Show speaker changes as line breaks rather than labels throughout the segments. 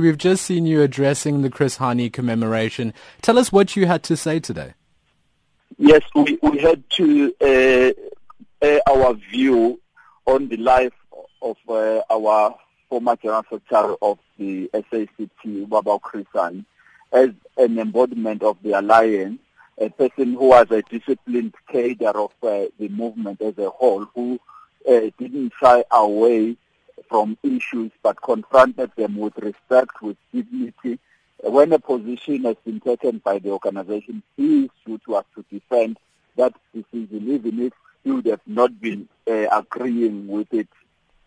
We've just seen you addressing the Chris Hani commemoration. Tell us what you had to say today.
Yes, we, we had to uh, air our view on the life of uh, our former General Secretary of the SACP, Baba Chris Hani, as an embodiment of the alliance, a person who was a disciplined cadre of uh, the movement as a whole, who uh, didn't shy away from issues but confronted them with respect, with dignity. When a position has been taken by the organization, he is due to us to defend that decision, even if he would have not been uh, agreeing with it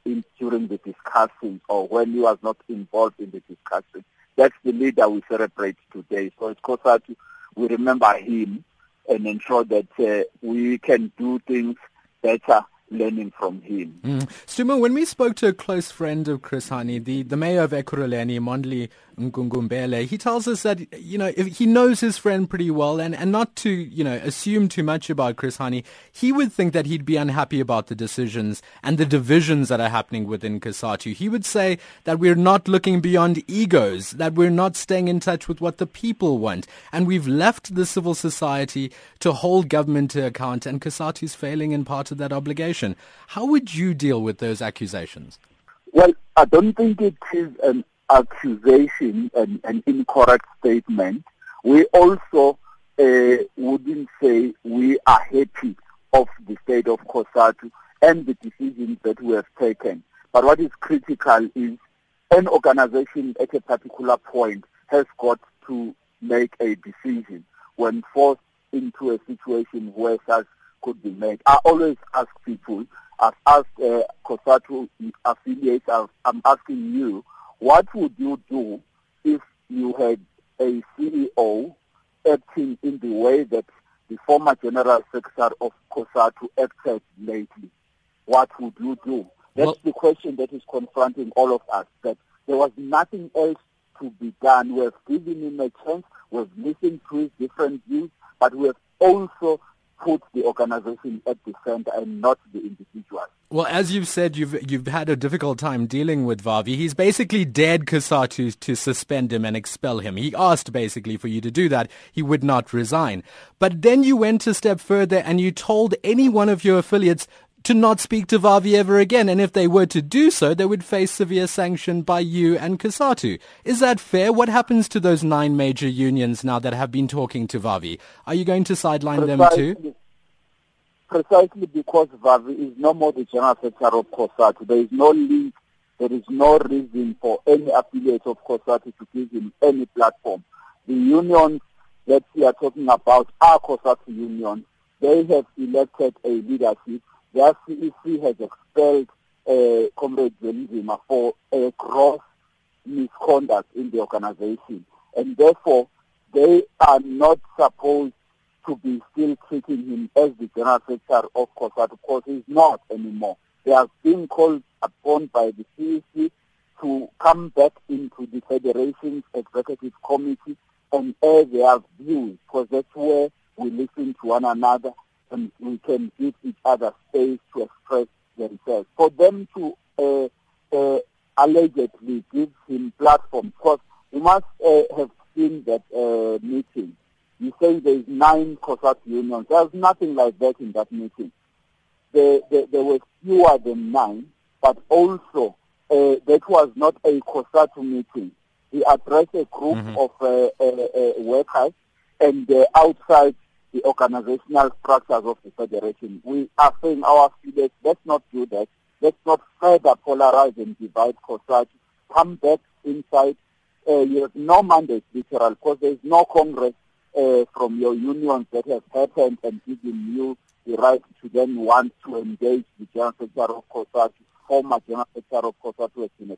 in, during the discussion or when he was not involved in the discussion. That's the leader we celebrate today. So it's COSATU, we remember him and ensure that uh, we can do things better learning from him.
Mm. When we spoke to a close friend of Chris Hani, the, the mayor of Ekurhuleni, Mondli Gungubele, he tells us that, you know, he knows his friend pretty well and, and not to, you know, assume too much about Chris Hani, he would think that he'd be unhappy about the decisions and the divisions that are happening within COSATU. He would say that we're not looking beyond egos, that we're not staying in touch with what the people want. And we've left the civil society to hold government to account and COSATU's failing in part of that obligation. How would you deal with those accusations?
Well, I don't think it is an accusation and an incorrect statement. We also uh, wouldn't say we are happy of the state of COSATU and the decisions that we have taken. But what is critical is an organization at a particular point has got to make a decision when forced into a situation where such could be made. I always ask people, I've asked uh, COSATU affiliates, I'm asking you, what would you do if you had a CEO acting in the way that the former General Secretary of COSATU acted lately? What would you do? That's well, the question that is confronting all of us, that there was nothing else to be done. We have given him a chance, we've listened to his different views, but we have also put the organization at the center and not the individual.
Well, as you've said, you've you've had a difficult time dealing with Vavi. He's basically dared COSATU to suspend him and expel him. He asked basically for you to do that. He would not resign. But then you went a step further and you told any one of your affiliates to not speak to Vavi ever again. And if they were to do so, they would face severe sanction by you and COSATU. Is that fair? What happens to those nine major unions now that have been talking to Vavi? Are you going to sideline
precisely,
them too?
Precisely because Vavi is no more the general secretary of COSATU. There is no link, there is no reason for any affiliate of COSATU to give him any platform. The unions that we are talking about are COSATU unions. They have elected a leadership the CEC has expelled uh, Comrade Zwelinzima for a gross misconduct in the organization. And therefore, they are not supposed to be still treating him as the general secretary of COSAT because he's not anymore. They have been called upon by the CEC to come back into the Federation's executive committee and air their views because that's where we listen to one another and we can give each other space to express themselves. For them to uh, uh, allegedly give him platform, because you must uh, have seen that uh, meeting. You say there is nine COSAT unions. There's nothing like that in that meeting. There, there, there were fewer than nine, but also uh, that was not a COSATU meeting. He addressed a group mm-hmm. of uh, uh, uh workers and outside the organizational structures of the federation. We are saying our affiliates, let's not do that. Let's not further polarize and divide COSATU. Come back inside. Uh, you have no mandate, literal, because there is no Congress uh, from your unions that has happened and given you the right to then want to engage the General Secretary of COSATU, former General Secretary of COSATU has been